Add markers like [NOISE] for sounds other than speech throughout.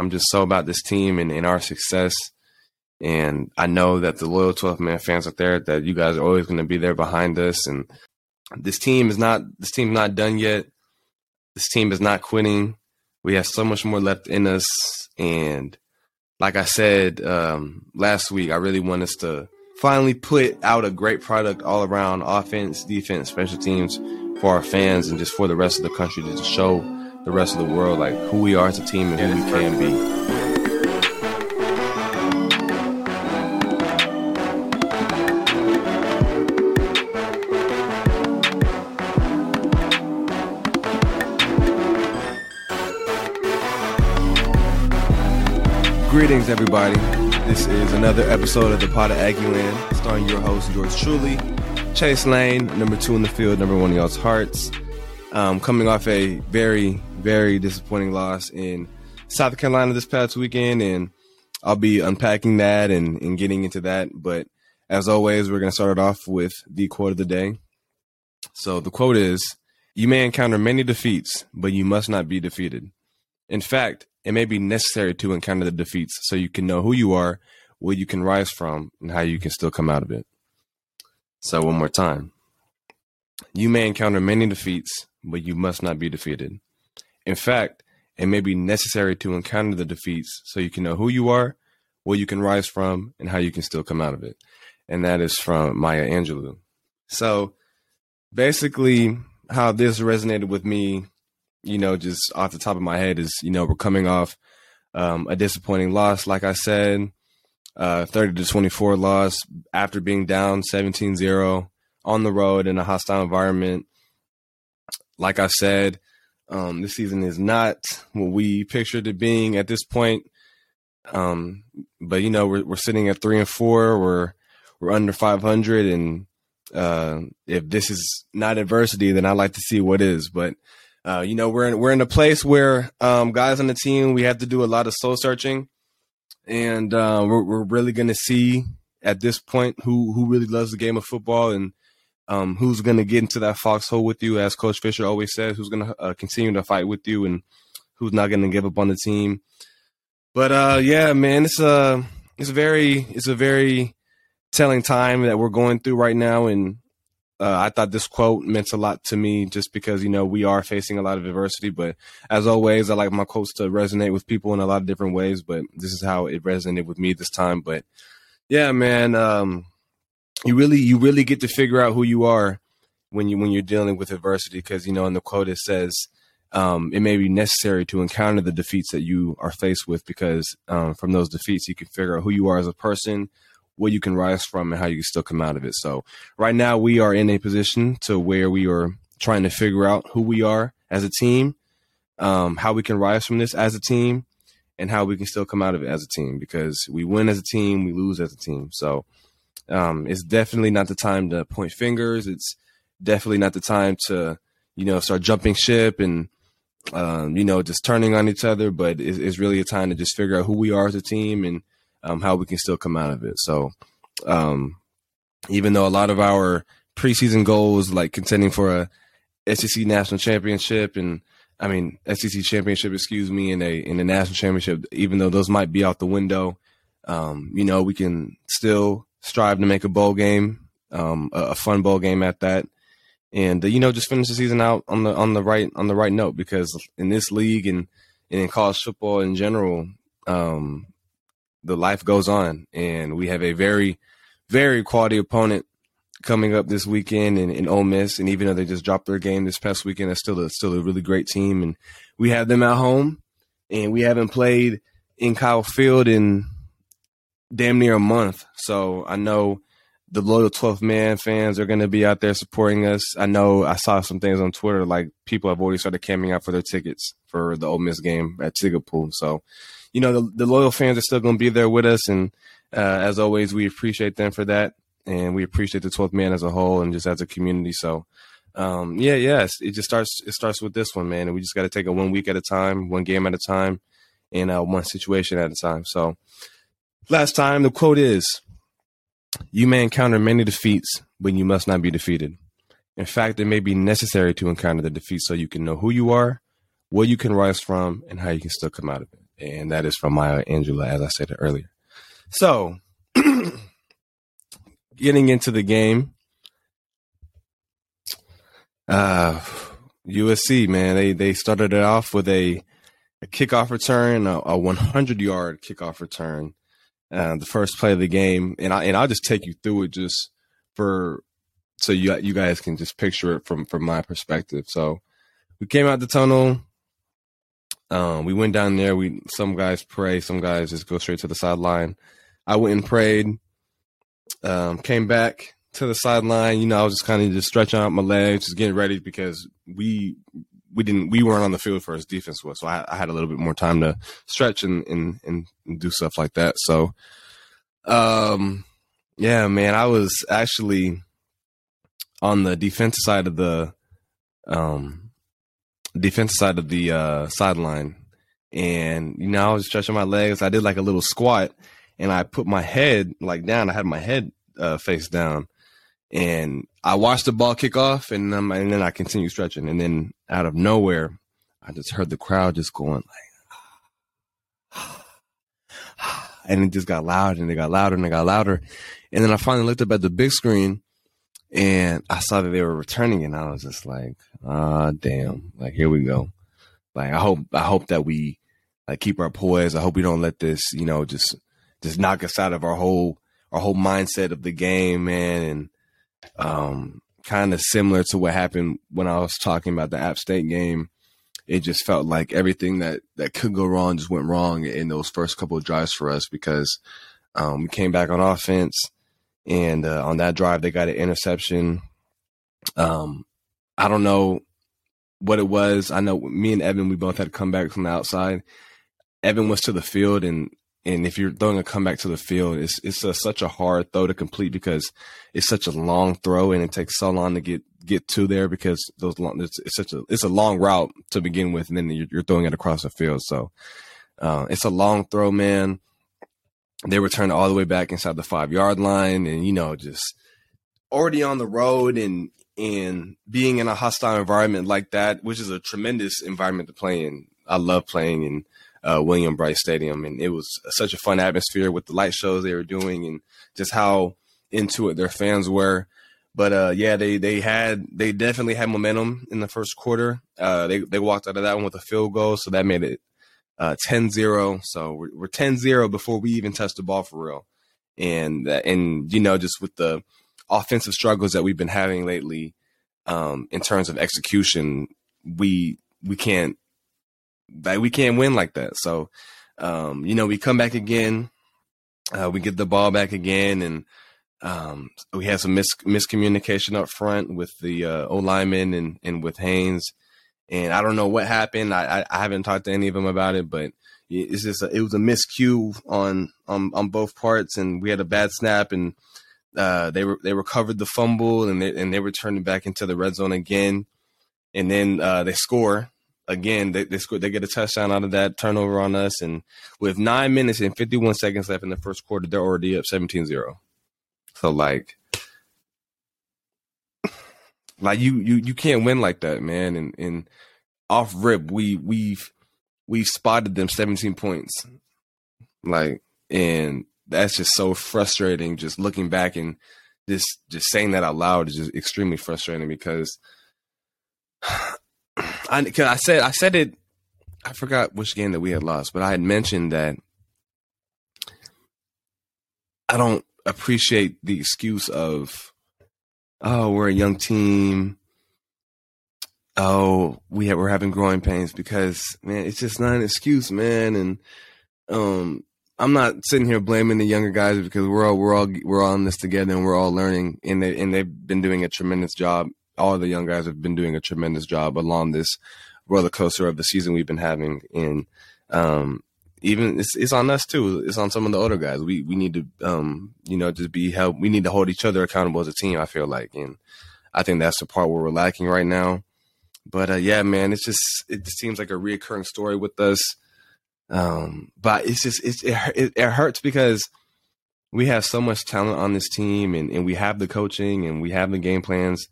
I'm just so about this team and, and our success. And I know that the loyal 12 man fans out there, that you guys are always going to be there behind us. And this team is not, this team's not done yet. This team is not quitting. We have so much more left in us. And like I said um, last week, I really want us to finally put out a great product all around offense, defense, special teams for our fans and just for the rest of the country to show the rest of the world like who we are as a team and who we can be. Greetings, everybody. This is another episode of the Pod of Aggieland, starring your host, yours truly, Chase Lane, number two in the field, number one in y'all's hearts. Um, coming off a very, very disappointing loss in South Carolina this past weekend, and I'll be unpacking that and, and getting into that. But as always, we're going to start it off with the quote of the day. So the quote is You may encounter many defeats, but you must not be defeated. In fact, it may be necessary to encounter the defeats so you can know who you are, where you can rise from, and how you can still come out of it. So, one more time. You may encounter many defeats, but you must not be defeated. In fact, it may be necessary to encounter the defeats so you can know who you are, where you can rise from, and how you can still come out of it. And that is from Maya Angelou. So basically, how this resonated with me, you know, just off the top of my head is, you know, we're coming off um, a disappointing loss, like I said, uh, 30 to 24 loss after being down 17 0 on the road in a hostile environment like I said, um, this season is not what we pictured it being at this point. Um, but you know, we're we're sitting at three and four. We're we're under five hundred, and uh, if this is not adversity, then I'd like to see what is. But uh, you know, we're in we're in a place where um, guys on the team we have to do a lot of soul searching, and uh, we're we're really going to see at this point who who really loves the game of football and um, who's going to get into that foxhole with you, as Coach Fisher always says, who's going to uh, continue to fight with you, and who's not going to give up on the team. But uh, yeah, man, it's a it's a very it's a very telling time that we're going through right now, and uh, I thought this quote meant a lot to me just because you know we are facing a lot of adversity. But as always, I like my quotes to resonate with people in a lot of different ways. But this is how it resonated with me this time. But yeah, man. Um, you really you really get to figure out who you are when you when you're dealing with adversity because you know in the quote it says um, it may be necessary to encounter the defeats that you are faced with because um, from those defeats you can figure out who you are as a person what you can rise from and how you can still come out of it. So right now we are in a position to where we are trying to figure out who we are as a team um, how we can rise from this as a team and how we can still come out of it as a team because we win as a team we lose as a team. So um, it's definitely not the time to point fingers. It's definitely not the time to, you know, start jumping ship and, um, you know, just turning on each other. But it's, it's, really a time to just figure out who we are as a team and um, how we can still come out of it. So, um, even though a lot of our preseason goals, like contending for a SEC national championship and I mean SEC championship, excuse me, in a in the national championship, even though those might be out the window, um, you know, we can still strive to make a bowl game, um, a, a, fun bowl game at that, and uh, you know just finish the season out on the on the right on the right note because in this league and, and in college football in general, um, the life goes on, and we have a very very quality opponent coming up this weekend in, in Ole Miss, and even though they just dropped their game this past weekend, that's still a, still a really great team, and we have them at home, and we haven't played in Kyle Field in damn near a month. So I know the loyal 12th man fans are going to be out there supporting us. I know I saw some things on Twitter like people have already started camping out for their tickets for the Ole Miss game at Ticket Pull. So, you know, the, the loyal fans are still going to be there with us. And uh, as always, we appreciate them for that. And we appreciate the 12th man as a whole and just as a community. So, um, yeah, yes, it just starts, it starts with this one, man. And we just got to take it one week at a time, one game at a time, and uh, one situation at a time. So, Last time, the quote is You may encounter many defeats, but you must not be defeated. In fact, it may be necessary to encounter the defeat so you can know who you are, where you can rise from, and how you can still come out of it. and that is from Maya Angelou, as I said earlier. So, [CLEARS THROAT] getting into the game, uh, USC man, they they started it off with a, a kickoff return, a, a 100 yard kickoff return, uh, the first play of the game, and I and I'll just take you through it just for so you you guys can just picture it from from my perspective. So we came out the tunnel. Um, we went down there. We some guys pray, some guys just go straight to the sideline. I went and prayed. Um, came back to the sideline. You know, I was just kind of just stretching out my legs, just getting ready because we we didn't we weren't on the field for his defense was, so I, I had a little bit more time to stretch and, and and do stuff like that. So, um, yeah, man, I was actually on the defensive side of the um defensive side of the uh sideline and you know I was stretching my legs. I did like a little squat and I put my head like down. I had my head uh, face down and I watched the ball kick off and um, and then I continued stretching and then out of nowhere I just heard the crowd just going like [SIGHS] and it just got loud and it got louder and it got louder and then I finally looked up at the big screen and I saw that they were returning, and I was just like, ah, damn, like here we go. Like I hope, I hope that we like keep our poise. I hope we don't let this, you know, just just knock us out of our whole our whole mindset of the game, man. And um, kind of similar to what happened when I was talking about the App State game. It just felt like everything that that could go wrong just went wrong in those first couple of drives for us because um, we came back on offense and uh, on that drive, they got an interception. Um, I don't know what it was. I know me and Evan, we both had to come back from the outside. Evan was to the field, and and if you're throwing a comeback to the field, it's it's a, such a hard throw to complete because it's such a long throw, and it takes so long to get get to there because those long it's, it's such a it's a long route to begin with, and then you're, you're throwing it across the field. So uh, it's a long throw, man they return all the way back inside the five yard line and you know just already on the road and and being in a hostile environment like that which is a tremendous environment to play in i love playing in uh, Williams-Brice Stadium and it was such a fun atmosphere with the light shows they were doing and just how into it their fans were but uh, yeah they they had they definitely had momentum in the first quarter uh, they they walked out of that one with a field goal so that made it uh, 10-0. So we're, we're 10-0 before we even touch the ball for real. And, uh, and, you know, just with the offensive struggles that we've been having lately, um, in terms of execution, we, we can't, like, we can't win like that. So, um, you know, we come back again, uh, we get the ball back again and, um, we had some mis- miscommunication up front with the uh, O lineman and, and with Haynes and I don't know what happened. I, I, I haven't talked to any of them about it, but it's just a, it was a miscue on on on both parts, and we had a bad snap, and uh, they were they recovered the fumble, and they and they returned it back into the red zone again, and then uh, they score again. They they they get a touchdown out of that turnover on us, and with nine minutes and fifty one seconds left in the first quarter, they're already up 17-0. So like like you you you can't win like that, man. And and off rip, we we've we've spotted them 17 points. Like and that's just so frustrating just looking back and just just saying that out loud is just extremely frustrating because I cause I said I said it I forgot which game that we had lost, but I had mentioned that I don't appreciate the excuse of oh, we're a young team. Oh, we have, we're having growing pains because man, it's just not an excuse, man. And um, I'm not sitting here blaming the younger guys because we're all we're all we're all in this together and we're all learning, and they and they've been doing a tremendous job. All the young guys have been doing a tremendous job along this roller coaster of the season we've been having. And um, even it's, it's on us too. It's on some of the older guys. We we need to um you know just be help. We need to hold each other accountable as a team. I feel like, and I think that's the part where we're lacking right now. But uh, yeah, man, it's just it just seems like a reoccurring story with us. Um, but it's just it's it, it, it hurts because we have so much talent on this team, and and we have the coaching and we have the game plans.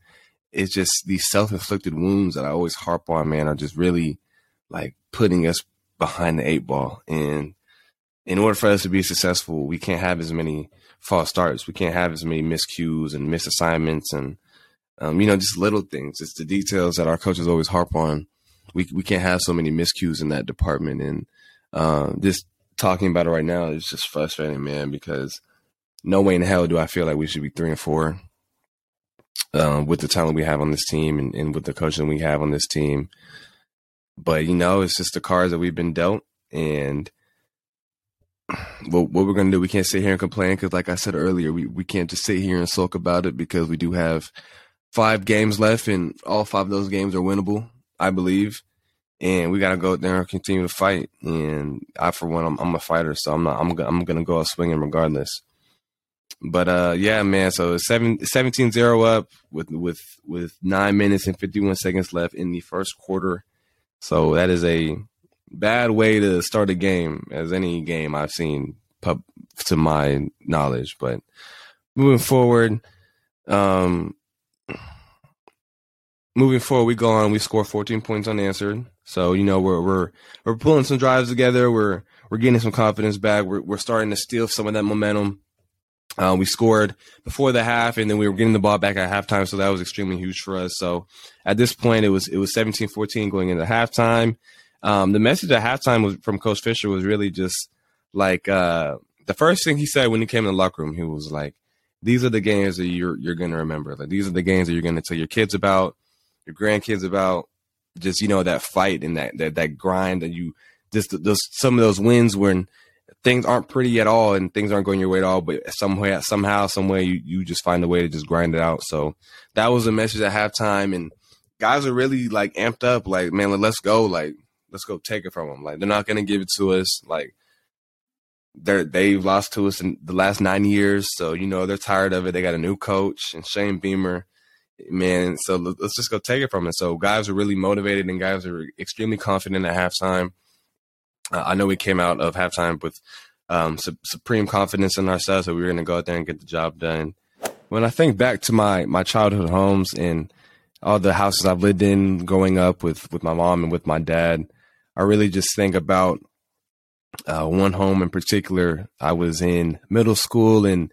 It's just these self inflicted wounds that I always harp on, man, are just really like putting us behind the eight ball. And in order for us to be successful, we can't have as many false starts. We can't have as many miscues and misassignments and, um, you know, just little things. It's the details that our coaches always harp on. We, we can't have so many miscues in that department. And um, just talking about it right now is just frustrating, man, because no way in hell do I feel like we should be three and four um, with the talent we have on this team and, and with the coaching we have on this team. But you know, it's just the cards that we've been dealt, and [SIGHS] what what we're gonna do. We can't sit here and complain because, like I said earlier, we we can't just sit here and sulk about it because we do have five games left, and all five of those games are winnable, I believe. And we got to go there and continue to fight. And I, for one, I'm, I'm a fighter, so I'm not. I'm I'm gonna go out swinging regardless. But uh, yeah, man. So 7, 17-0 up with with with nine minutes and fifty one seconds left in the first quarter. So that is a bad way to start a game, as any game I've seen, pub, to my knowledge. But moving forward, um, moving forward, we go on. We score 14 points unanswered. So you know we're we're we're pulling some drives together. We're we're getting some confidence back. We're we're starting to steal some of that momentum. Uh, we scored before the half, and then we were getting the ball back at halftime, so that was extremely huge for us. So at this point, it was it was 17-14 going into halftime. Um, the message at halftime was from Coach Fisher was really just like uh, the first thing he said when he came in the locker room. He was like, "These are the games that you're you're going to remember. Like these are the games that you're going to tell your kids about, your grandkids about. Just you know that fight and that that that grind that you just those some of those wins when." Things aren't pretty at all and things aren't going your way at all, but somewhere, somehow, some way, you, you just find a way to just grind it out. So that was a message at halftime, and guys are really like amped up. Like, man, let's go. Like, let's go take it from them. Like, they're not gonna give it to us. Like, they're they've lost to us in the last nine years, so you know they're tired of it. They got a new coach and Shane Beamer. Man, so let's just go take it from it. So guys are really motivated and guys are extremely confident at halftime. Uh, I know we came out of halftime with um, su- supreme confidence in ourselves that we were going to go out there and get the job done. When I think back to my my childhood homes and all the houses I've lived in growing up with with my mom and with my dad, I really just think about uh, one home in particular. I was in middle school and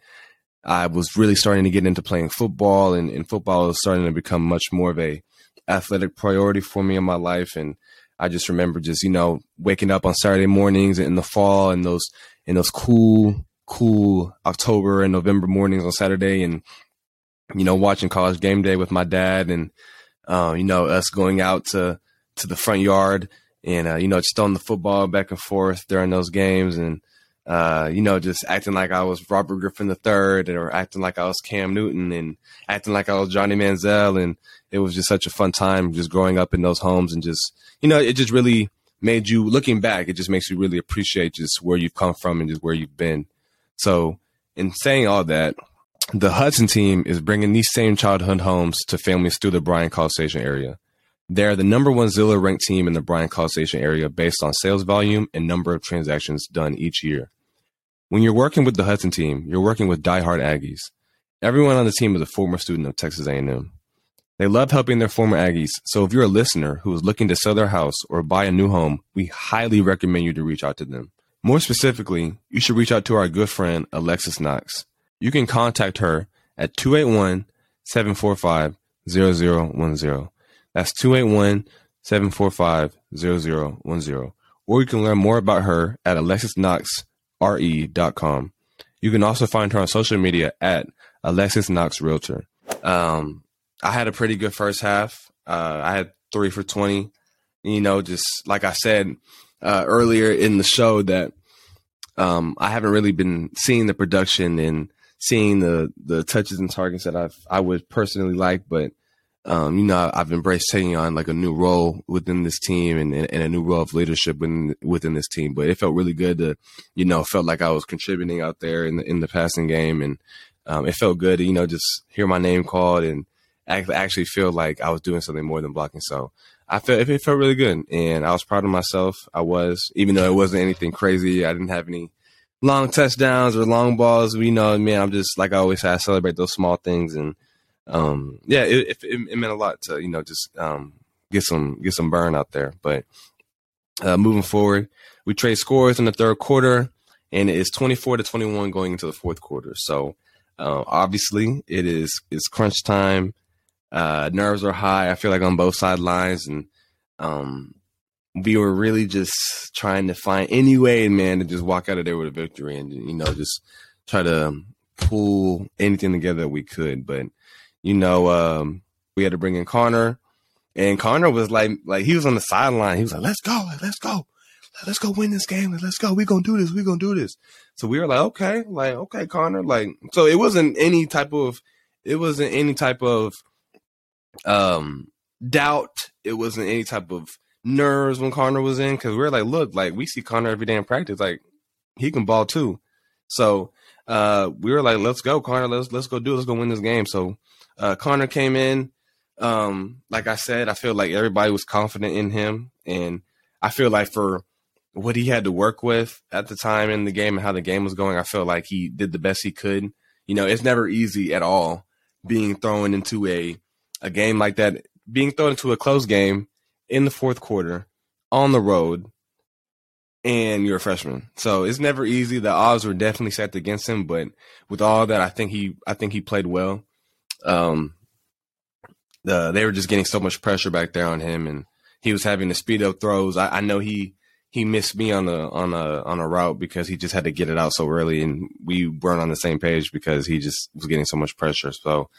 I was really starting to get into playing football, and, and football was starting to become much more of a athletic priority for me in my life. And I just remember just you know waking up on Saturday mornings in the fall and those in those cool cool October and November mornings on Saturday and you know watching college game day with my dad and uh, you know us going out to to the front yard and uh, you know just throwing the football back and forth during those games and uh, you know just acting like I was Robert Griffin III or acting like I was Cam Newton and acting like I was Johnny Manziel. And it was just such a fun time just growing up in those homes and just you know it just really made you looking back it just makes you really appreciate just where you've come from and just where you've been. So in saying all that the hudson team is bringing these same childhood homes to families through the bryan college station area. They're the number one zillow ranked team in the bryan college station area based on sales volume and number of transactions done each year when you're working with the hudson team you're working with diehard aggies everyone on the team is a former student of texas a&m they love helping their former Aggies, so if you're a listener who is looking to sell their house or buy a new home, we highly recommend you to reach out to them. More specifically, you should reach out to our good friend Alexis Knox. You can contact her at 281 745 0010. That's 281 745 0010. Or you can learn more about her at alexisknoxre.com. You can also find her on social media at Alexis Knox Realtor. Um, I had a pretty good first half. Uh, I had three for 20. You know, just like I said uh, earlier in the show, that um, I haven't really been seeing the production and seeing the the touches and targets that I've, I would personally like, but um, you know, I've embraced taking on like a new role within this team and, and, and, a new role of leadership within, within this team. But it felt really good to, you know, felt like I was contributing out there in the, in the passing game. And um, it felt good to, you know, just hear my name called and actually feel like I was doing something more than blocking. So I felt it felt really good, and I was proud of myself. I was, even though it wasn't anything crazy. I didn't have any long touchdowns or long balls. You know, man, I'm just like I always say, I celebrate those small things, and um, yeah, it, it, it, meant a lot to you know just um, get some get some burn out there. But uh, moving forward. We trade scores in the third quarter, and it is 24 to 21 going into the fourth quarter. So uh, obviously, it is it's crunch time. Uh, nerves are high. I feel like on both sidelines, and um, we were really just trying to find any way, man, to just walk out of there with a victory, and you know, just try to pull anything together we could. But you know, um, we had to bring in Conner, and Conner was like, like he was on the sideline. He was like, "Let's go, let's go, let's go win this game. Let's go. We're gonna do this. We're gonna do this." So we were like, "Okay, like okay, Conner." Like, so it wasn't any type of, it wasn't any type of, um, doubt. It wasn't any type of nerves when Conner was in because we are like, look, like we see Conner every day in practice, like he can ball too. So uh, we were like, let's go, Conner. Let's let's go do. It. Let's go win this game. So uh, Conner came in. Um, like I said, I feel like everybody was confident in him, and I feel like for what he had to work with at the time in the game and how the game was going, I felt like he did the best he could. You know, it's never easy at all being thrown into a a game like that, being thrown into a close game in the fourth quarter on the road and you're a freshman. So it's never easy. The odds were definitely set against him, but with all that, I think he I think he played well. Um the they were just getting so much pressure back there on him and he was having the speed up throws. I, I know he he missed me on a on a on a route because he just had to get it out so early and we weren't on the same page because he just was getting so much pressure. So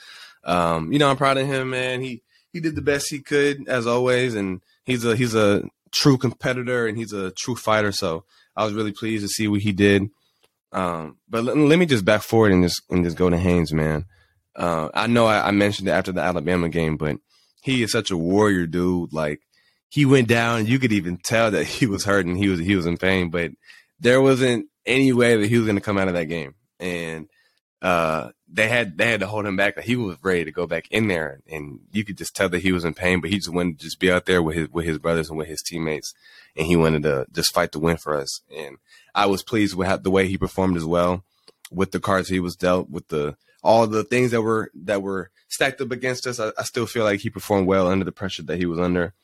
um, you know, I'm proud of him, man. He he did the best he could as always, and he's a he's a true competitor and he's a true fighter. So I was really pleased to see what he did. Um, but let, let, me just back forward and just and just go to Haynes, man. Uh, I know I, I, mentioned it after the Alabama game, but he is such a warrior, dude. Like he went down, you could even tell that [LAUGHS] he was hurting. He was he was in pain, but there wasn't any way that he was going to come out of that game. And uh, they had they had to hold him back. He was ready to go back in there, and you could just tell that he was in pain. But he just wanted to just be out there with his with his brothers and with his teammates, and he wanted to just fight to win for us. And I was pleased with how, the way he performed as well, with the cards he was dealt, with the all the things that were that were stacked up against us. I, I still feel like he performed well under the pressure that he was under.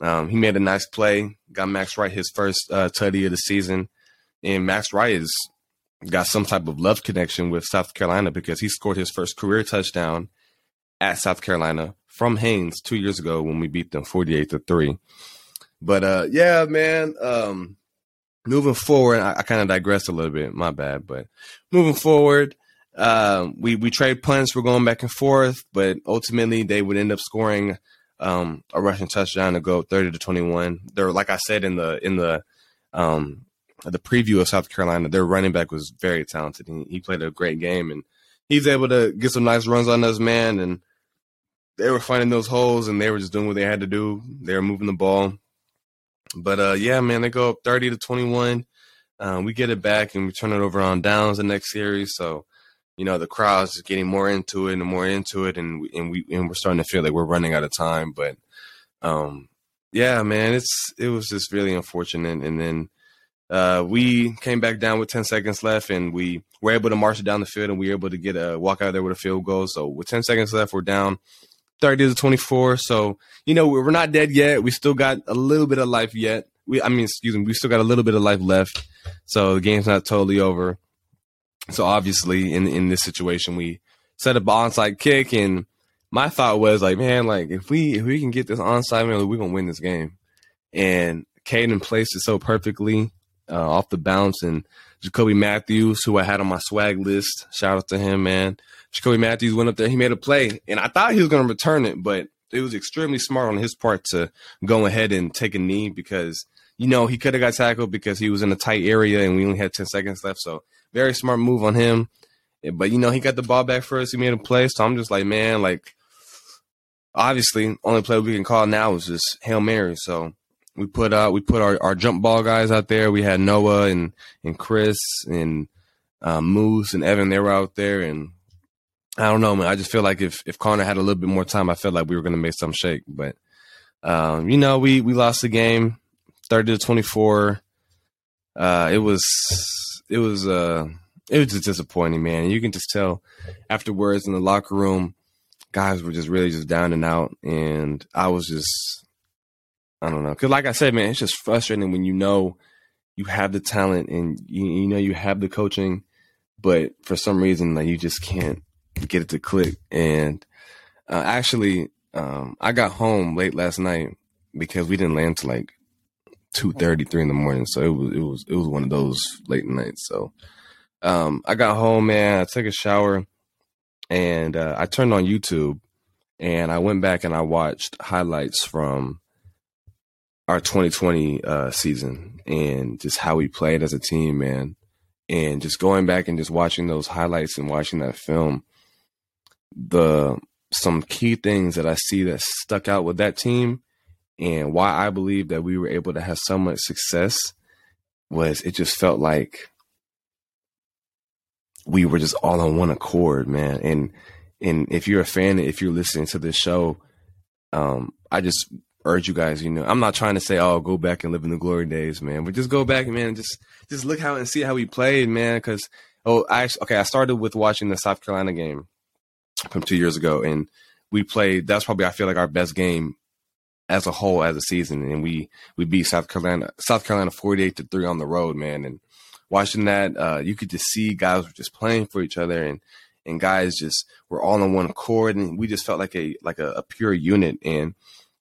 Um, he made a nice play, got Max Wright his first uh, tutty of the season, and Max Wright is got some type of love connection with South Carolina because he scored his first career touchdown at South Carolina from Haynes two years ago when we beat them 48 to 3. But uh yeah, man, um moving forward, I, I kind of digressed a little bit, my bad, but moving forward, um, we we trade punts, we're going back and forth, but ultimately they would end up scoring um, a rushing touchdown to go 30 to 21. They're like I said in the in the um, the preview of South Carolina, their running back was very talented. He, he played a great game, and he's able to get some nice runs on us, man. And they were finding those holes, and they were just doing what they had to do. They were moving the ball. But uh, yeah, man, they go up thirty to twenty-one. Um, we get it back, and we turn it over on downs the next series. So, you know, the crowd's getting more into it and more into it, and and we and we're starting to feel like we're running out of time. But um, yeah, man, it's it was just really unfortunate, and then uh, we came back down with 10 seconds left and we were able to march it down the field and we were able to get a walk out there with a field goal. So with 10 seconds left, we're down 30 to 24. So, you know, we're not dead yet. We still got a little bit of life yet. We, I mean, excuse me, we still got a little bit of life left. So the game's not totally over. So obviously in, in this situation, we set up a onside kick and my thought was like, man, like if we, if we can get this onside, man, we're to win this game. And Caden placed it so perfectly uh, off the bounce. And Jacoby Matthews, who I had on my swag list, shout out to him, man. Jacoby Matthews went up there, he made a play, and I thought he was to return it, but it was extremely smart on his part to go ahead and take a knee because you know he could have got tackled because he was in a tight area and we only had 10 seconds left. So very smart move on him. But you know he got the ball back first. He made a play, so I'm just like, man, like obviously only play we can call now is just hail mary. So we put uh we put our, our jump ball guys out there. We had Noah and and Chris and um, Moose and Evan. They were out there, and I don't know, man. I just feel like if if Conner had a little bit more time, I felt like we were gonna make some shake. But um, you know, we we lost the game, thirty to twenty four. Uh, it was it was uh it was just disappointing, man. You can just tell afterwards in the locker room, guys were just really just down and out, and I was just I don't know. Cause like I said, man, it's just frustrating when you know you have the talent and you, you know you have the coaching, but for some reason like you just can't get it to click. And uh, actually, um, I got home late last night because we didn't land till like two thirty, three in the morning. So it was it was it was one of those late nights. So um, I got home, man. I took a shower, and uh, I turned on YouTube, and I went back and I watched highlights from our 2020 uh, season and just how we played as a team, man. And just going back and just watching those highlights and watching that film, the some key things that I see that stuck out with that team and why I believe that we were able to have so much success was it just felt like we were just all on one accord, man. And and if you're a fan, if you're listening to this show, um, I just urge you guys, you know, I'm not trying to say, oh, go back and live in the glory days, man, but just go back, man, and just just look how and see how we played, man. Because oh, I okay, I started with watching the South Carolina game from two years ago, and we played. That's probably I feel like our best game as a whole as a season, and we we beat South Carolina South Carolina 48 to three on the road, man, and watching that, uh, you could just see guys were just playing for each other and and guys just were all on one accord and we just felt like a like a, a pure unit and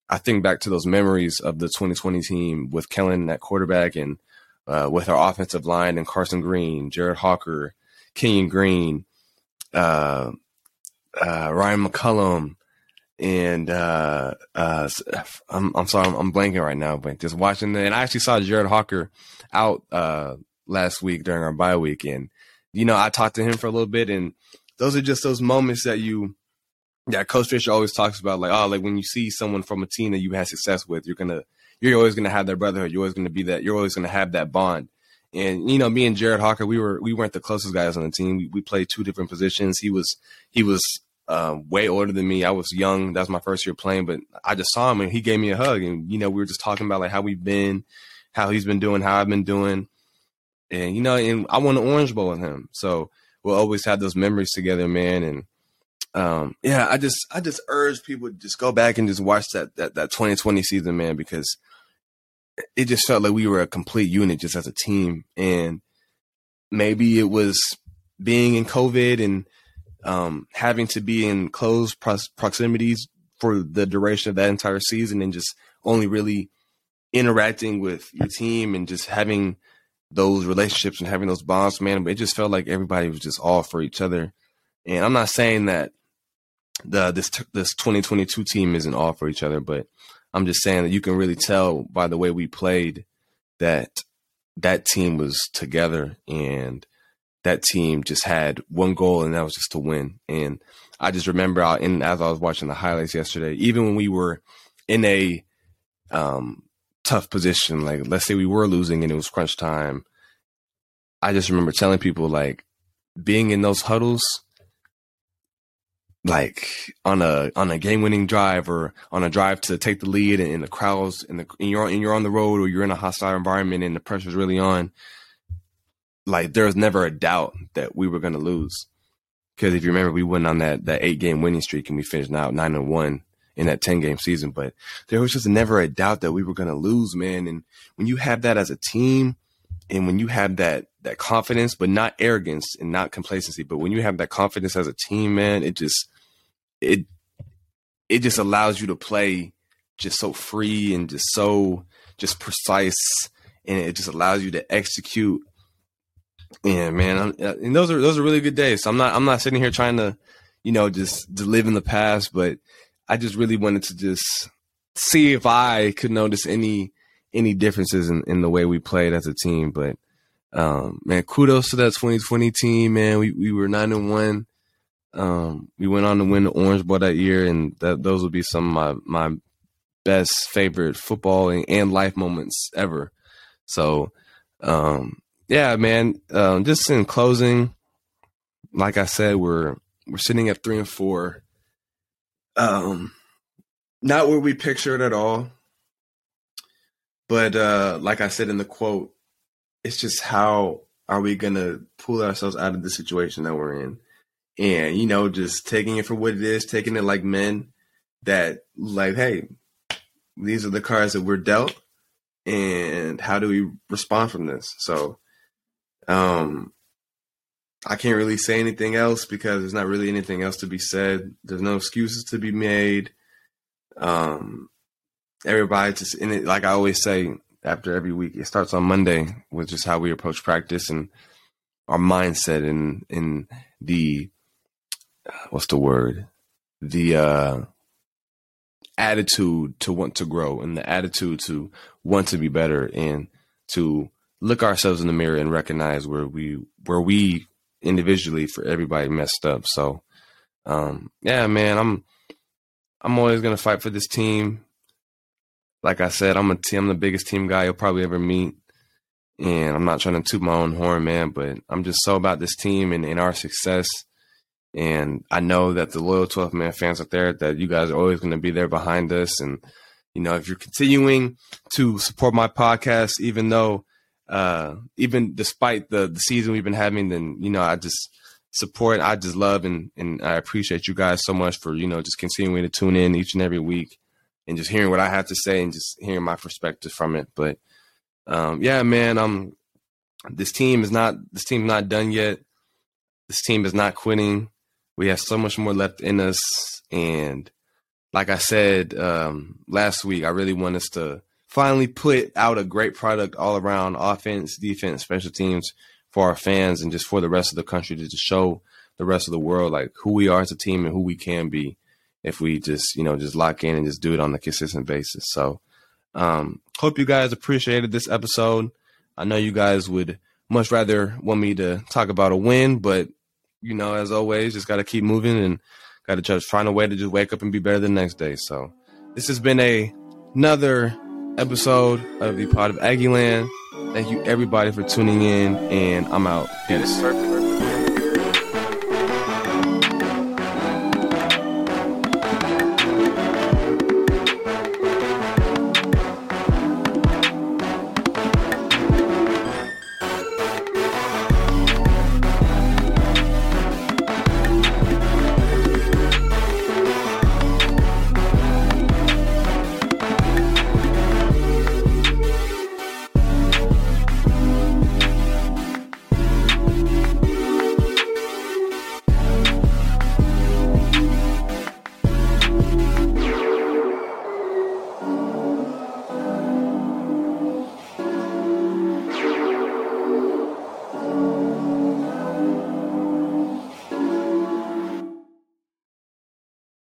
I think back to those memories of the 2020 team with Kellen at quarterback and uh, with our offensive line and Carson Green, Jared Hocker, Kenyon Green, uh, uh, Ryan McCollum, and uh, uh, I'm, I'm sorry, I'm, I'm, blanking right now, but just watching the, and I actually saw Jared Hocker out uh, last week during our bye week, and you know I talked to him for a little bit, and those are just those moments that you yeah, Coach Fisher always talks about like, oh, like when you see someone from a team that you had success with, you're gonna, you're always gonna have that brotherhood. You're always gonna be that. You're always gonna have that bond. And you know, me and Jared Hocker, we were we weren't the closest guys on the team. We, we played two different positions. He was he was um, way older than me. I was young. That was my first year playing, but I just saw him and he gave me a hug. And you know, we were just talking about like how we've been, how he's been doing, how I've been doing, and you know, and I won the Orange Bowl with him. So we'll always have those memories together, man. And um, yeah, I just I just urge people to just go back and just watch that that that 2020 season, man, because it just felt like we were a complete unit just as a team, and maybe it was being in COVID and um, having to be in close proximities for the duration of that entire season, and just only really interacting with your team and just having those relationships and having those bonds, man. But it just felt like everybody was just all for each other. And I'm not saying that the this this 2022 team isn't all for each other, but I'm just saying that you can really tell by the way we played that that team was together and that team just had one goal and that was just to win. And I just remember out in as I was watching the highlights yesterday, even when we were in a um, tough position, like let's say we were losing and it was crunch time, I just remember telling people like being in those huddles like on a on a game winning drive or on a drive to take the lead and, and the crowds and, the, and you're and you're on the road or you're in a hostile environment and the pressure's really on like there was never a doubt that we were going to lose. Because if you remember we went on that that eight game winning streak and we finished now nine and one in that 10 game season. But there was just never a doubt that we were going to lose man. And when you have that as a team and when you have that that confidence but not arrogance and not complacency but when you have that confidence as a team man it just it it just allows you to play just so free and just so just precise. And it just allows you to execute and man I'm, uh, and those are those are really good days. So i'm not i'm not sitting here trying to you know just to live in the past but i just really wanted to just see if i could notice any any differences in, in the way we played as a team. But um man kudos to that 2020 team man. We, we were nine and one. Um, we went on to win the Orange Bowl that year, and that those would be some of my my best favorite football and, and life moments ever. So, um, yeah, man. Um, just in closing, like I said, we're we're sitting at three and four. Um, not where we pictured at all. But uh, like I said in the quote, it's just how are we gonna pull ourselves out of the situation that we're in? and you know just taking it for what it is taking it like men that like hey these are the cards that we're dealt, and how do we respond from this? So, um, I can't really say anything else because there's not really anything else to be said. There's no excuses to be made. Um, everybody just in it, like I always say after every week, it starts on Monday with just how we approach practice and our mindset and in the what's the word the uh attitude to want to grow and the attitude to want to be better and to look ourselves in the mirror and recognize where we where we individually for everybody messed up. So um yeah man i'm i'm always gonna fight for this team. Like i said i'm a i'm the biggest team guy you'll probably ever meet. And i'm not trying to toot my own horn man but i'm just so about this team and, and our success. And I know that the loyal 12 man fans out there, that you guys are always going to be there behind us. And, you know, if you're continuing to support my podcast, even though, uh, even despite the, the season we've been having, then, you know, I just support, I just love and, and I appreciate you guys so much for, you know, just continuing to tune in each and every week and just hearing what I have to say and just hearing my perspective from it. But, um, yeah, man, um, this team is not, this team's not done yet. This team is not quitting we have so much more left in us. And like I said um, last week, I really want us to finally put out a great product all around offense, defense, special teams for our fans and just for the rest of the country to show the rest of the world like who we are as a team and who we can be if we just, you know, just lock in and just do it on a consistent basis. So um hope you guys appreciated this episode. I know you guys would much rather want me to talk about a win, but you know, as always, just got to keep moving and got to just find a way to just wake up and be better the next day. So this has been a another episode of the Pod of Aggieland. Thank you everybody for tuning in, and I'm out. Peace.